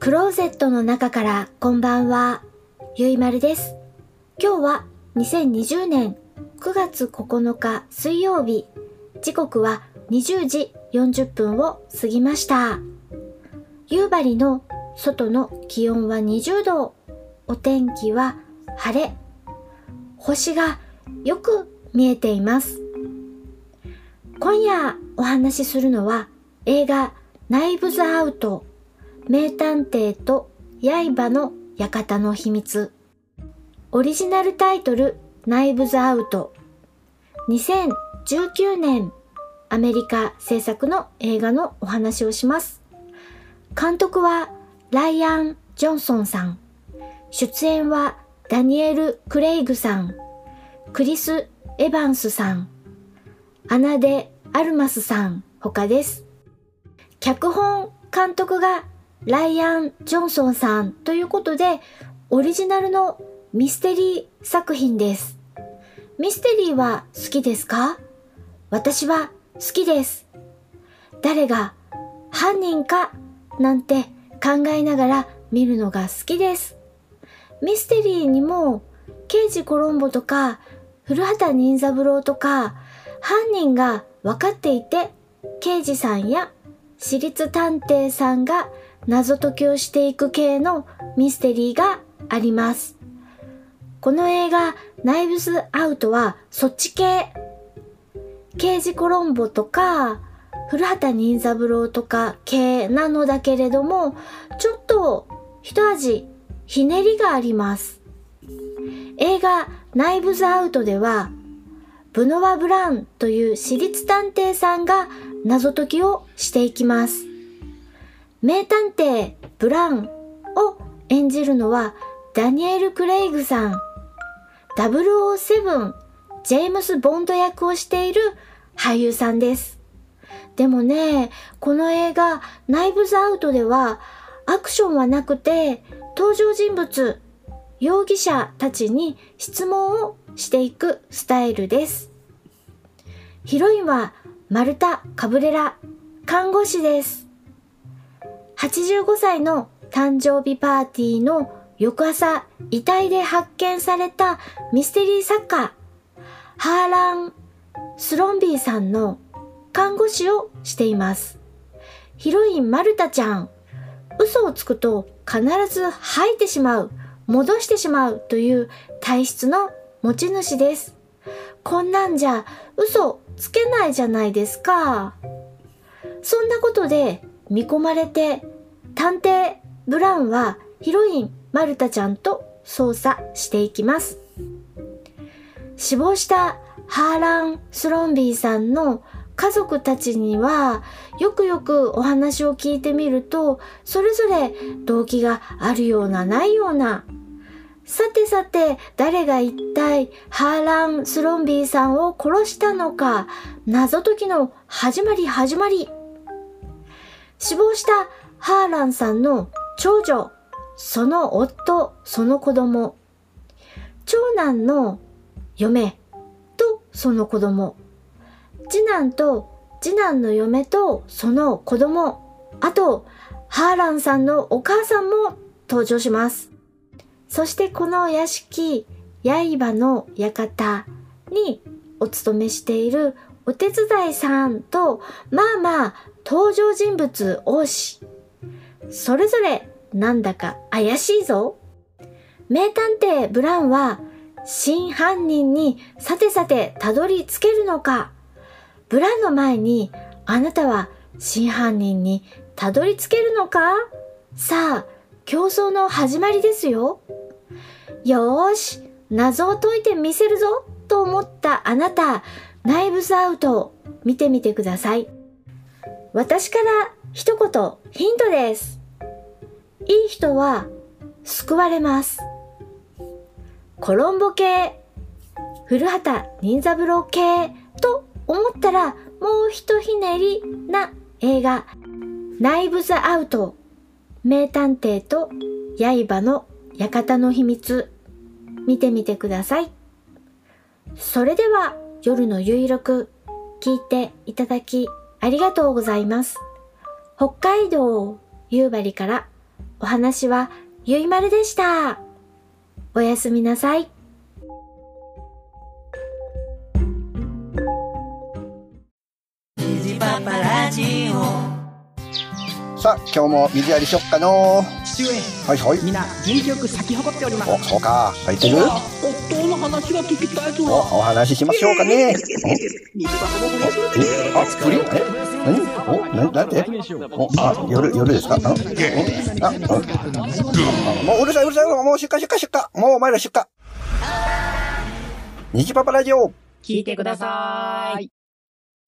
クローゼットの中からこんばんは、ゆいまるです。今日は2020年9月9日水曜日、時刻は20時40分を過ぎました。夕張の外の気温は20度、お天気は晴れ、星がよく見えています。今夜お話しするのは映画ナイブズアウト名探偵と刃の館の秘密。オリジナルタイトルナイブズアウト。2019年アメリカ制作の映画のお話をします。監督はライアン・ジョンソンさん。出演はダニエル・クレイグさん。クリス・エヴァンスさん。アナデ・アルマスさん他です。脚本監督がライアン・ジョンソンさんということで、オリジナルのミステリー作品です。ミステリーは好きですか？私は好きです。誰が犯人かなんて考えながら見るのが好きです。ミステリーにも刑事コロンボとか古畑任三郎とか犯人が分かっていて刑事さんや私立探偵さんが謎解きをしていく系のミステリーがあります。この映画、ナイブズアウトはそっち系。刑事コロンボとか、古畑任三郎とか系なのだけれども、ちょっと一味ひねりがあります。映画、ナイブズアウトでは、ブノワ・ブランという私立探偵さんが謎解きをしていきます。名探偵ブランを演じるのはダニエル・クレイグさん。007ジェームス・ボンド役をしている俳優さんです。でもね、この映画ナイブズ・アウトではアクションはなくて登場人物、容疑者たちに質問をしていくスタイルです。ヒロインはマルタ・カブレラ、看護師です。85歳の誕生日パーティーの翌朝、遺体で発見されたミステリー作家、ハーラン・スロンビーさんの看護師をしています。ヒロインマルタちゃん、嘘をつくと必ず吐いてしまう、戻してしまうという体質の持ち主です。こんなんじゃ嘘つけないじゃないですか。そんなことで見込まれて探偵ブラウンはヒロインマルタちゃんと捜査していきます。死亡したハーラン・スロンビーさんの家族たちにはよくよくお話を聞いてみるとそれぞれ動機があるようなないようなさてさて誰が一体ハーラン・スロンビーさんを殺したのか謎解きの始まり始まり死亡したハーランさんの長女その夫その子供。長男の嫁とその子供。次男と次男の嫁とその子供。あとハーランさんのお母さんも登場します。そしてこの屋敷、刃の館にお勤めしているお手伝いさんと、まあまあ登場人物多し。それぞれなんだか怪しいぞ。名探偵ブランは真犯人にさてさてたどり着けるのかブランの前にあなたは真犯人にたどり着けるのかさあ、競争の始まりですよ。よーし、謎を解いてみせるぞと思ったあなた、ナイブズアウトを見てみてください。私から一言ヒントです。いい人は救われます。コロンボ系、古畑任三郎系と思ったらもうひとひねりな映画ナイブズアウト名探偵と刃の館の秘密見てみてください。それでは夜のゆいろく聞いていただきありがとうございます。北海道夕張からお話はゆいまるでした。おやすみなさい。さあ、今日も水やりしよっかの父上はいはい。みんな元気よく咲き誇っておりますお、そうか。入ってる？夫の話が聞きたいぞお、お話ししましょうかね。水箱も不え、あ、え何？お、な、なんて？お、あ、夜、夜ですか？あ、おあ、あもううるさいうるさい。もう出荷出荷出荷。もうお前ら出荷。虹パパラジオ。聞いてください